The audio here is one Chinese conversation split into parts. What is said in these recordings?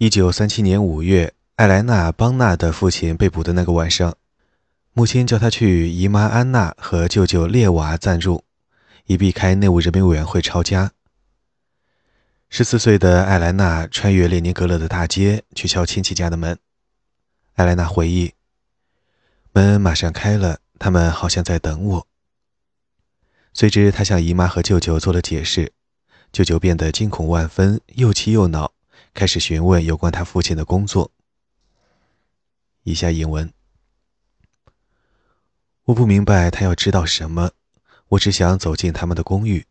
一九三七年五月，艾莱娜·邦纳的父亲被捕的那个晚上，母亲叫他去姨妈安娜和舅舅列瓦暂住，以避开内务人民委员会抄家。十四岁的艾莱娜穿越列宁格勒的大街去敲亲戚家的门。艾莱娜回忆，门马上开了，他们好像在等我。随之，他向姨妈和舅舅做了解释，舅舅变得惊恐万分，又气又恼。开始询问有关他父亲的工作。以下引文：我不明白他要知道什么，我只想走进他们的公寓。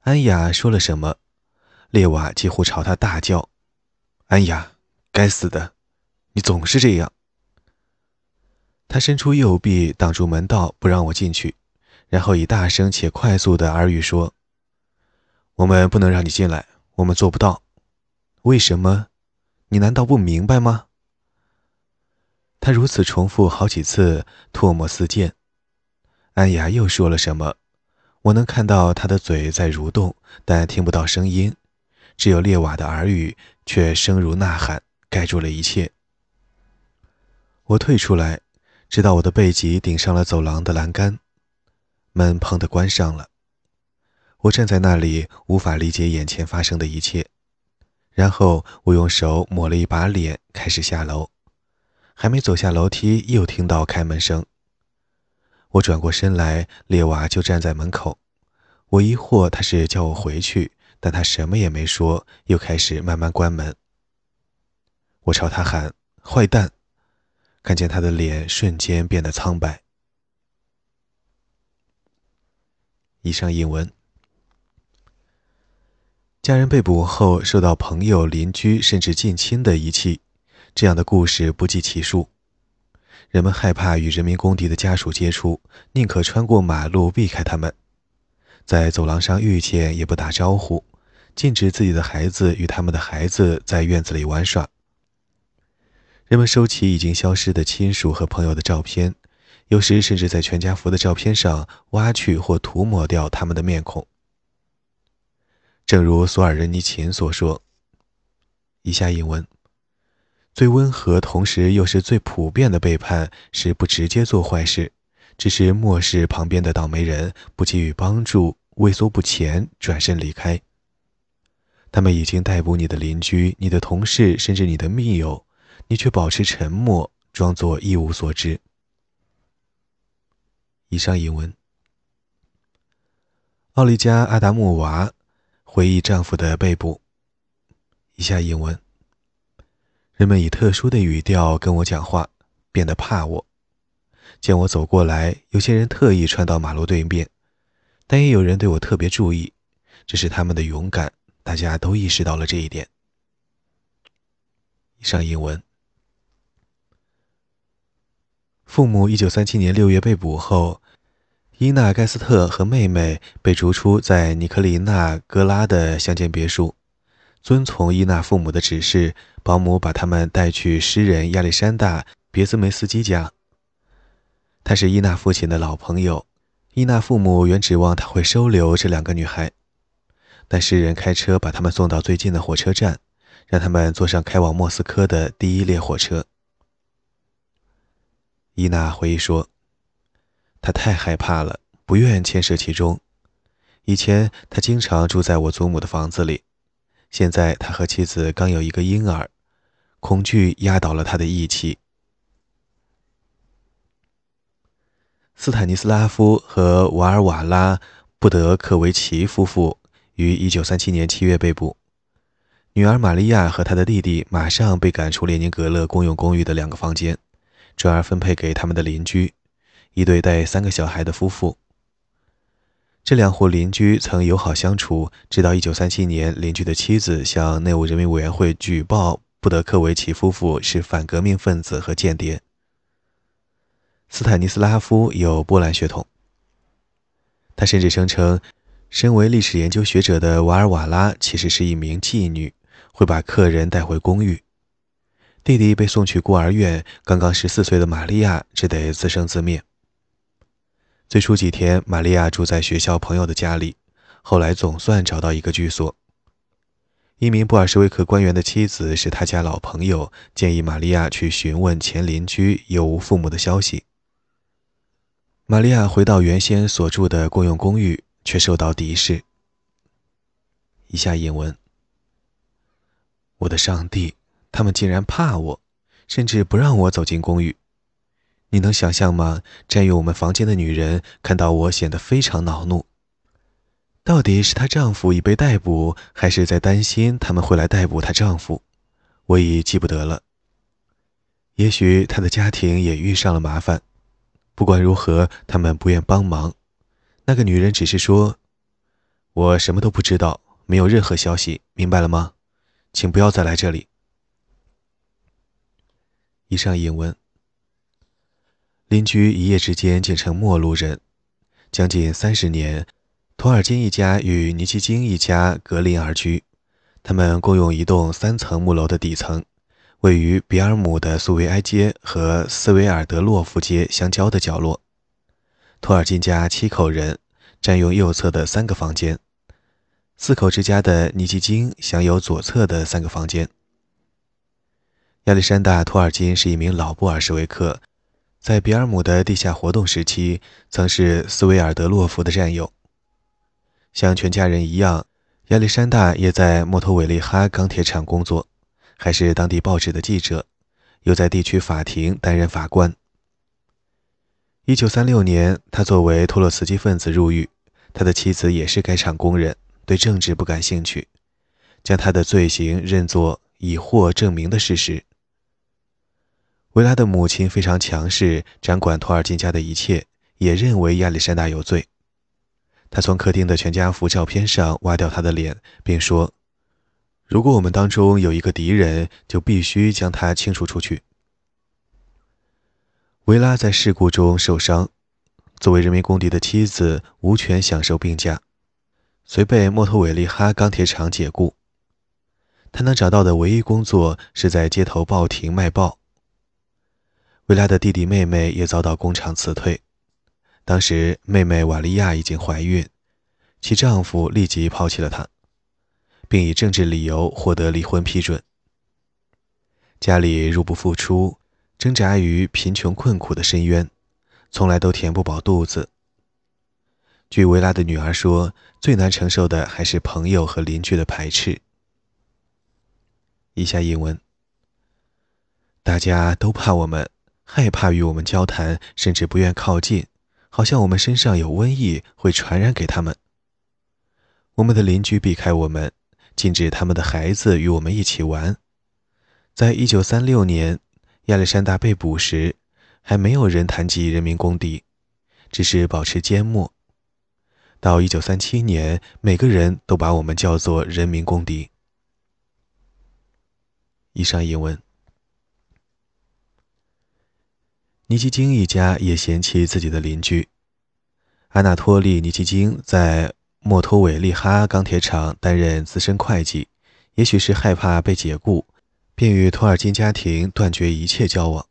安雅说了什么？列瓦几乎朝他大叫：“安雅，该死的，你总是这样！”他伸出右臂挡住门道，不让我进去，然后以大声且快速的耳语说：“我们不能让你进来，我们做不到。”为什么？你难道不明白吗？他如此重复好几次，唾沫四溅。安雅又说了什么？我能看到他的嘴在蠕动，但听不到声音，只有列瓦的耳语，却声如呐喊，盖住了一切。我退出来，直到我的背脊顶上了走廊的栏杆，门砰的关上了。我站在那里，无法理解眼前发生的一切。然后我用手抹了一把脸，开始下楼。还没走下楼梯，又听到开门声。我转过身来，列娃就站在门口。我疑惑他是叫我回去，但他什么也没说，又开始慢慢关门。我朝他喊：“坏蛋！”看见他的脸瞬间变得苍白。以上引文。家人被捕后受到朋友、邻居甚至近亲的遗弃，这样的故事不计其数。人们害怕与人民公敌的家属接触，宁可穿过马路避开他们，在走廊上遇见也不打招呼，禁止自己的孩子与他们的孩子在院子里玩耍。人们收起已经消失的亲属和朋友的照片，有时甚至在全家福的照片上挖去或涂抹掉他们的面孔。正如索尔仁尼琴所说。以下引文：最温和，同时又是最普遍的背叛是不直接做坏事，只是漠视旁边的倒霉人，不给予帮助，畏缩不前，转身离开。他们已经逮捕你的邻居、你的同事，甚至你的密友，你却保持沉默，装作一无所知。以上引文：奥利加·阿达木娃。回忆丈夫的被捕。以下引文：人们以特殊的语调跟我讲话，变得怕我。见我走过来，有些人特意穿到马路对面，但也有人对我特别注意，这是他们的勇敢。大家都意识到了这一点。以上英文：父母一九三七年六月被捕后。伊娜·盖斯特和妹妹被逐出在尼克利纳格拉的乡间别墅。遵从伊娜父母的指示，保姆把他们带去诗人亚历山大·别兹梅斯基家。他是伊娜父亲的老朋友。伊娜父母原指望他会收留这两个女孩，但诗人开车把他们送到最近的火车站，让他们坐上开往莫斯科的第一列火车。伊娜回忆说。他太害怕了，不愿牵涉其中。以前他经常住在我祖母的房子里，现在他和妻子刚有一个婴儿，恐惧压倒了他的义气。斯坦尼斯拉夫和瓦尔瓦拉·布德克维奇夫妇于1937年7月被捕，女儿玛利亚和她的弟弟马上被赶出列宁格勒公用公寓的两个房间，转而分配给他们的邻居。一对带三个小孩的夫妇。这两户邻居曾友好相处，直到1937年，邻居的妻子向内务人民委员会举报布德克维奇夫妇是反革命分子和间谍。斯坦尼斯拉夫有波兰血统，他甚至声称，身为历史研究学者的瓦尔瓦拉其实是一名妓女，会把客人带回公寓。弟弟被送去孤儿院，刚刚十四岁的玛利亚只得自生自灭。最初几天，玛利亚住在学校朋友的家里，后来总算找到一个居所。一名布尔什维克官员的妻子是他家老朋友，建议玛利亚去询问前邻居有无父母的消息。玛利亚回到原先所住的共用公寓，却受到敌视。以下引文：我的上帝，他们竟然怕我，甚至不让我走进公寓。你能想象吗？占用我们房间的女人看到我，显得非常恼怒。到底是她丈夫已被逮捕，还是在担心他们会来逮捕她丈夫？我已记不得了。也许她的家庭也遇上了麻烦。不管如何，他们不愿帮忙。那个女人只是说：“我什么都不知道，没有任何消息，明白了吗？请不要再来这里。”以上引文。邻居一夜之间竟成陌路人，将近三十年。托尔金一家与尼基金一家隔邻而居，他们共用一栋三层木楼的底层，位于比尔姆的苏维埃街和斯维尔德洛夫街相交的角落。托尔金家七口人，占用右侧的三个房间；四口之家的尼基金享有左侧的三个房间。亚历山大·托尔金是一名老布尔什维克，在比尔姆的地下活动时期，曾是斯维尔德洛夫的战友。像全家人一样，亚历山大也在莫托韦利哈钢铁厂工作，还是当地报纸的记者，又在地区法庭担任法官。1936年，他作为托洛茨基分子入狱，他的妻子也是该厂工人，对政治不感兴趣，将他的罪行认作已获证明的事实。维拉的母亲非常强势，掌管托尔金家的一切，也认为亚历山大有罪。他从客厅的全家福照片上挖掉他的脸，并说：“如果我们当中有一个敌人，就必须将他清除出去。”维拉在事故中受伤，作为人民公敌的妻子无权享受病假，遂被莫托韦利哈钢铁厂解雇。他能找到的唯一工作是在街头报亭卖报。维拉的弟弟妹妹也遭到工厂辞退。当时，妹妹瓦利亚已经怀孕，其丈夫立即抛弃了她，并以政治理由获得离婚批准。家里入不敷出，挣扎于贫穷困苦的深渊，从来都填不饱肚子。据维拉的女儿说，最难承受的还是朋友和邻居的排斥。以下译文：大家都怕我们，害怕与我们交谈，甚至不愿靠近。好像我们身上有瘟疫会传染给他们。我们的邻居避开我们，禁止他们的孩子与我们一起玩。在一九三六年，亚历山大被捕时，还没有人谈及人民公敌，只是保持缄默。到一九三七年，每个人都把我们叫做人民公敌。以上译文。尼基金一家也嫌弃自己的邻居。阿纳托利·尼基金在莫托韦利哈钢铁厂担任资深会计，也许是害怕被解雇，便与托尔金家庭断绝一切交往。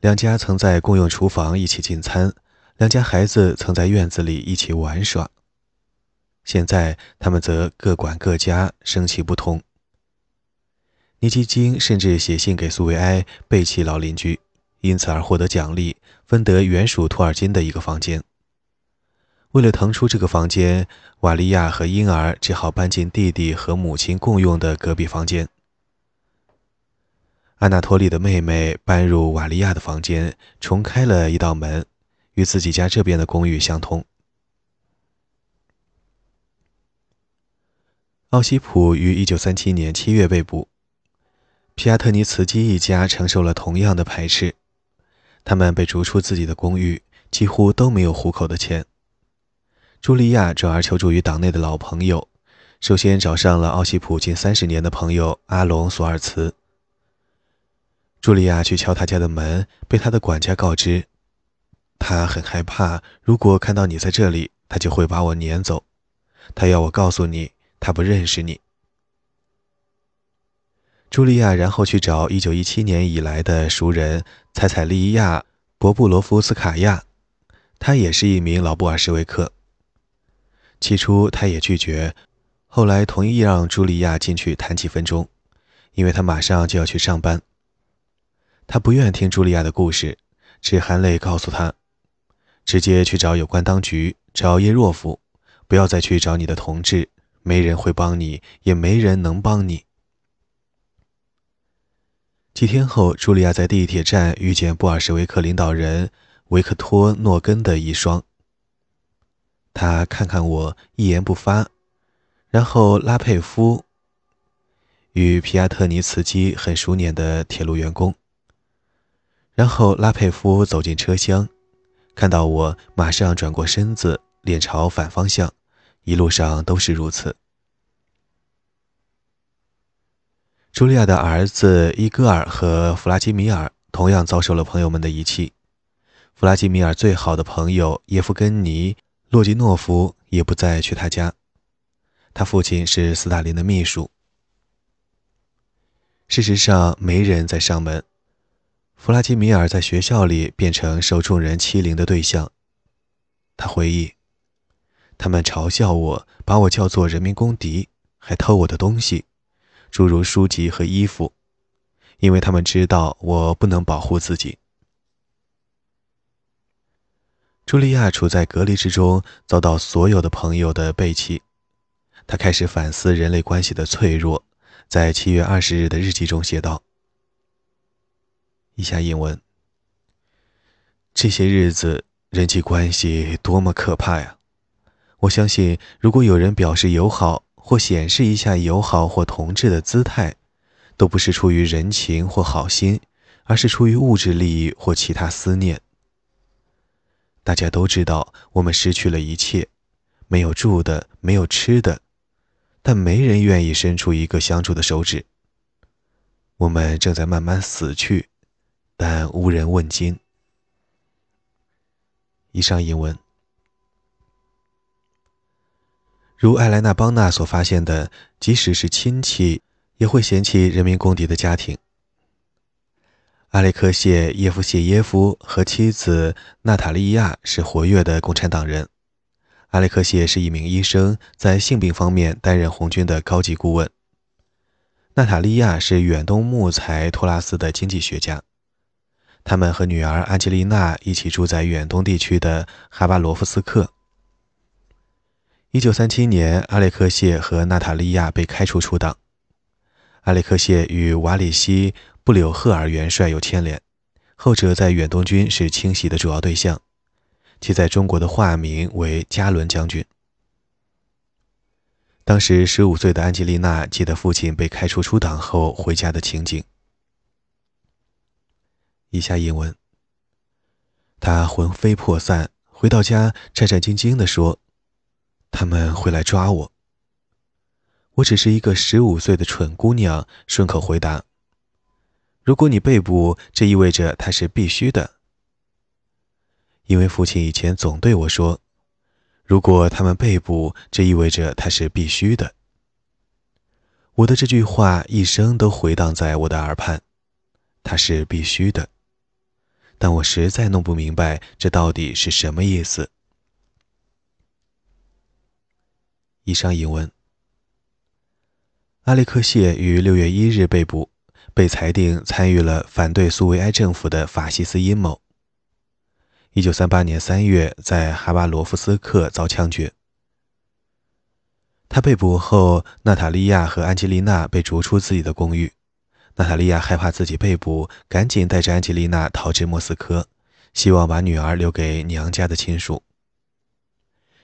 两家曾在共用厨房一起进餐，两家孩子曾在院子里一起玩耍。现在他们则各管各家，生气不通。尼基金甚至写信给苏维埃，背弃老邻居。因此而获得奖励，分得原属托尔金的一个房间。为了腾出这个房间，瓦利亚和婴儿只好搬进弟弟和母亲共用的隔壁房间。安娜托利的妹妹搬入瓦利亚的房间，重开了一道门，与自己家这边的公寓相通。奥西普于1937年7月被捕，皮亚特尼茨基一家承受了同样的排斥。他们被逐出自己的公寓，几乎都没有糊口的钱。茱莉亚转而求助于党内的老朋友，首先找上了奥西普近三十年的朋友阿隆索尔茨。茱莉亚去敲他家的门，被他的管家告知，他很害怕，如果看到你在这里，他就会把我撵走。他要我告诉你，他不认识你。茱莉亚然后去找1917年以来的熟人采采利亚·博布罗夫斯卡娅，他也是一名老布尔什维克。起初，他也拒绝，后来同意让茱莉亚进去谈几分钟，因为他马上就要去上班。他不愿听茱莉亚的故事，只含泪告诉他：“直接去找有关当局，找叶若夫，不要再去找你的同志，没人会帮你，也没人能帮你。”几天后，茱莉亚在地铁站遇见布尔什维克领导人维克托·诺根的遗孀。他看看我，一言不发。然后拉佩夫与皮亚特尼茨基很熟稔的铁路员工。然后拉佩夫走进车厢，看到我，马上转过身子，脸朝反方向。一路上都是如此。茱莉亚的儿子伊戈尔和弗拉基米尔同样遭受了朋友们的遗弃。弗拉基米尔最好的朋友叶夫根尼·洛基诺夫也不再去他家。他父亲是斯大林的秘书。事实上，没人在上门。弗拉基米尔在学校里变成受众人欺凌的对象。他回忆，他们嘲笑我，把我叫做人民公敌，还偷我的东西。诸如书籍和衣服，因为他们知道我不能保护自己。茱莉亚处在隔离之中，遭到所有的朋友的背弃。她开始反思人类关系的脆弱，在七月二十日的日记中写道：“以下引文。这些日子人际关系多么可怕呀！我相信，如果有人表示友好。”或显示一下友好或同志的姿态，都不是出于人情或好心，而是出于物质利益或其他思念。大家都知道，我们失去了一切，没有住的，没有吃的，但没人愿意伸出一个相助的手指。我们正在慢慢死去，但无人问津。以上引文。如艾莱娜·邦纳所发现的，即使是亲戚，也会嫌弃人民公敌的家庭。阿列克谢耶夫谢耶夫和妻子娜塔莉亚是活跃的共产党人。阿列克谢是一名医生，在性病方面担任红军的高级顾问。娜塔莉亚是远东木材托拉斯的经济学家。他们和女儿安吉丽娜一起住在远东地区的哈巴罗夫斯克。一九三七年，阿列克谢和娜塔莉亚被开除出党。阿列克谢与瓦里希·布柳赫尔元帅有牵连，后者在远东军是清洗的主要对象，其在中国的化名为加伦将军。当时十五岁的安吉丽娜记得父亲被开除出党后回家的情景。以下引文：他魂飞魄散，回到家，战战兢兢地说。他们会来抓我。我只是一个十五岁的蠢姑娘，顺口回答：“如果你被捕，这意味着他是必须的。”因为父亲以前总对我说：“如果他们被捕，这意味着他是必须的。”我的这句话一生都回荡在我的耳畔，他是必须的，但我实在弄不明白这到底是什么意思。以上引文。阿列克谢于六月一日被捕，被裁定参与了反对苏维埃政府的法西斯阴谋。一九三八年三月，在哈巴罗夫斯克遭枪决。他被捕后，娜塔莉亚和安吉丽娜被逐出自己的公寓。娜塔莉亚害怕自己被捕，赶紧带着安吉丽娜逃至莫斯科，希望把女儿留给娘家的亲属。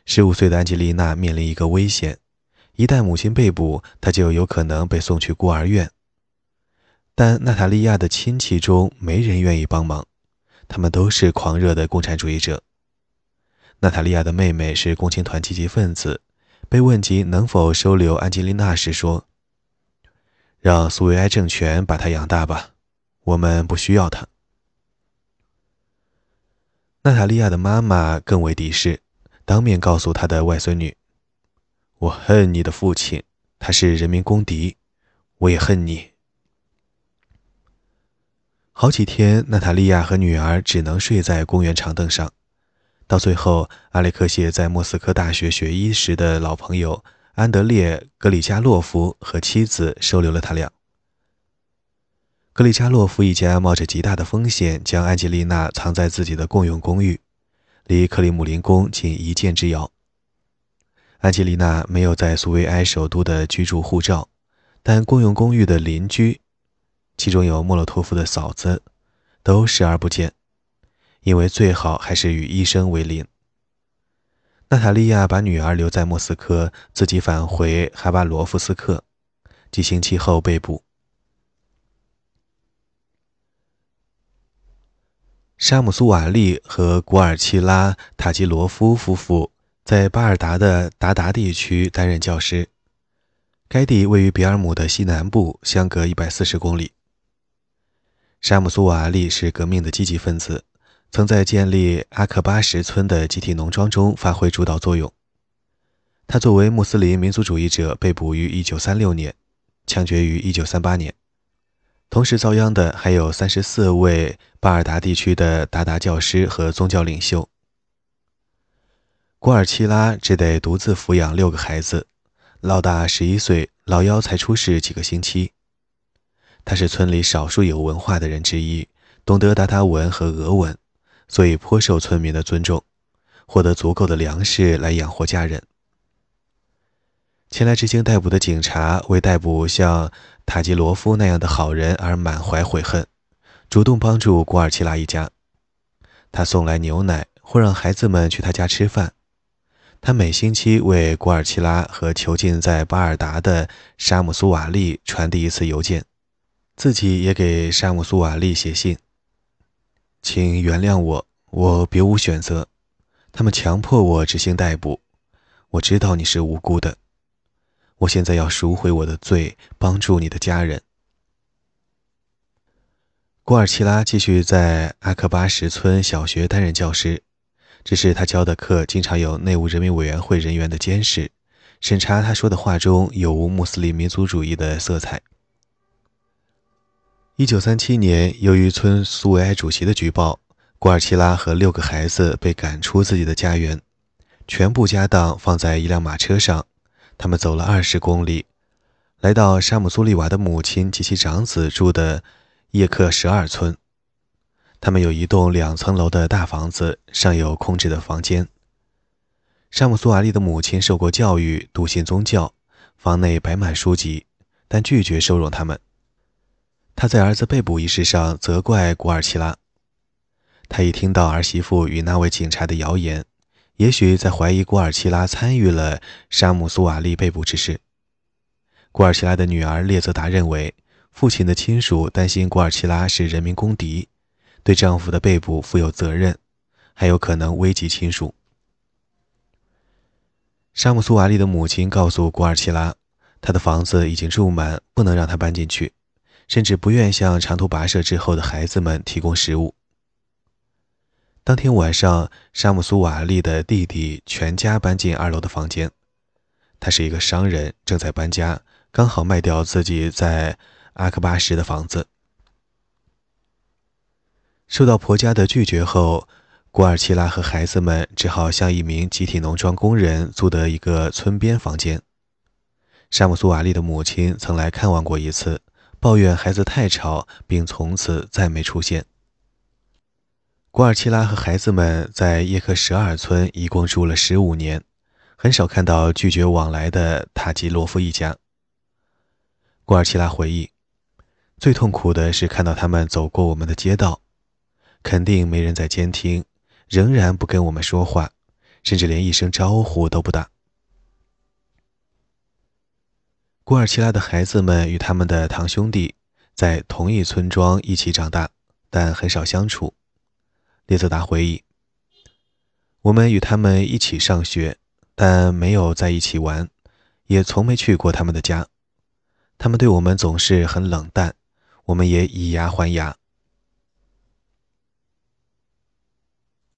十五岁的安吉丽娜面临一个危险：一旦母亲被捕，她就有可能被送去孤儿院。但娜塔莉亚的亲戚中没人愿意帮忙，他们都是狂热的共产主义者。娜塔莉亚的妹妹是共青团积极分子，被问及能否收留安吉丽娜时说：“让苏维埃政权把她养大吧，我们不需要她。”娜塔莉亚的妈妈更为敌视。当面告诉他的外孙女：“我恨你的父亲，他是人民公敌。我也恨你。”好几天，娜塔莉亚和女儿只能睡在公园长凳上。到最后，阿列克谢在莫斯科大学学医时的老朋友安德烈·格里加洛夫和妻子收留了他俩。格里加洛夫一家冒着极大的风险，将安吉丽娜藏在自己的共用公寓，离克里姆林宫仅一箭之遥。安吉丽娜没有在苏维埃首都的居住护照，但共用公寓的邻居，其中有莫洛托夫的嫂子，都视而不见，因为最好还是与医生为邻。娜塔莉亚把女儿留在莫斯科，自己返回哈巴罗夫斯克，几星期后被捕。沙姆苏瓦利和古尔齐拉·塔吉罗夫夫妇在巴尔达的达达地区担任教师。该地位于比尔姆的西南部，相隔一百四十公里。沙姆苏瓦利是革命的积极分子，曾在建立阿克巴什村的集体农庄中发挥主导作用。他作为穆斯林民族主义者被捕于1936年，枪决于1938年。同时遭殃的还有三十四位巴尔达地区的达达教师和宗教领袖。古尔齐拉只得独自抚养六个孩子，老大十一岁，老幺才出世几个星期。他是村里少数有文化的人之一，懂得达达文和俄文，所以颇受村民的尊重，获得足够的粮食来养活家人。前来执行逮捕的警察为逮捕像塔吉罗夫那样的好人而满怀悔恨，主动帮助古尔齐拉一家。他送来牛奶，或让孩子们去他家吃饭。他每星期为古尔齐拉和囚禁在巴尔达的沙姆苏瓦利传递一次邮件，自己也给沙姆苏瓦利写信。请原谅我，我别无选择。他们强迫我执行逮捕，我知道你是无辜的。我现在要赎回我的罪，帮助你的家人。古尔齐拉继续在阿克巴什村小学担任教师，只是他教的课经常有内务人民委员会人员的监视，审查他说的话中有无穆斯林民族主义的色彩。一九三七年，由于村苏维埃主席的举报，古尔齐拉和六个孩子被赶出自己的家园，全部家当放在一辆马车上。他们走了二十公里，来到沙姆苏利瓦的母亲及其长子住的叶克十二村。他们有一栋两层楼的大房子，上有空置的房间。沙姆苏瓦利的母亲受过教育，笃信宗教，房内摆满书籍，但拒绝收容他们。他在儿子被捕一事上责怪古尔齐拉。他一听到儿媳妇与那位警察的谣言。也许在怀疑古尔齐拉参与了沙姆苏瓦利被捕之事。古尔齐拉的女儿列泽达认为，父亲的亲属担心古尔齐拉是人民公敌，对丈夫的被捕负有责任，还有可能危及亲属。沙姆苏瓦利的母亲告诉古尔齐拉，他的房子已经住满，不能让他搬进去，甚至不愿向长途跋涉之后的孩子们提供食物。当天晚上，沙姆苏瓦利的弟弟全家搬进二楼的房间。他是一个商人，正在搬家，刚好卖掉自己在阿克巴什的房子。受到婆家的拒绝后，古尔齐拉和孩子们只好向一名集体农庄工人租得一个村边房间。沙姆苏瓦利的母亲曾来看望过一次，抱怨孩子太吵，并从此再没出现。古尔齐拉和孩子们在叶克十二村一共住了十五年，很少看到拒绝往来的塔吉洛夫一家。古尔齐拉回忆，最痛苦的是看到他们走过我们的街道，肯定没人在监听，仍然不跟我们说话，甚至连一声招呼都不打。古尔齐拉的孩子们与他们的堂兄弟在同一村庄一起长大，但很少相处。列泽达回忆：“我们与他们一起上学，但没有在一起玩，也从没去过他们的家。他们对我们总是很冷淡，我们也以牙还牙。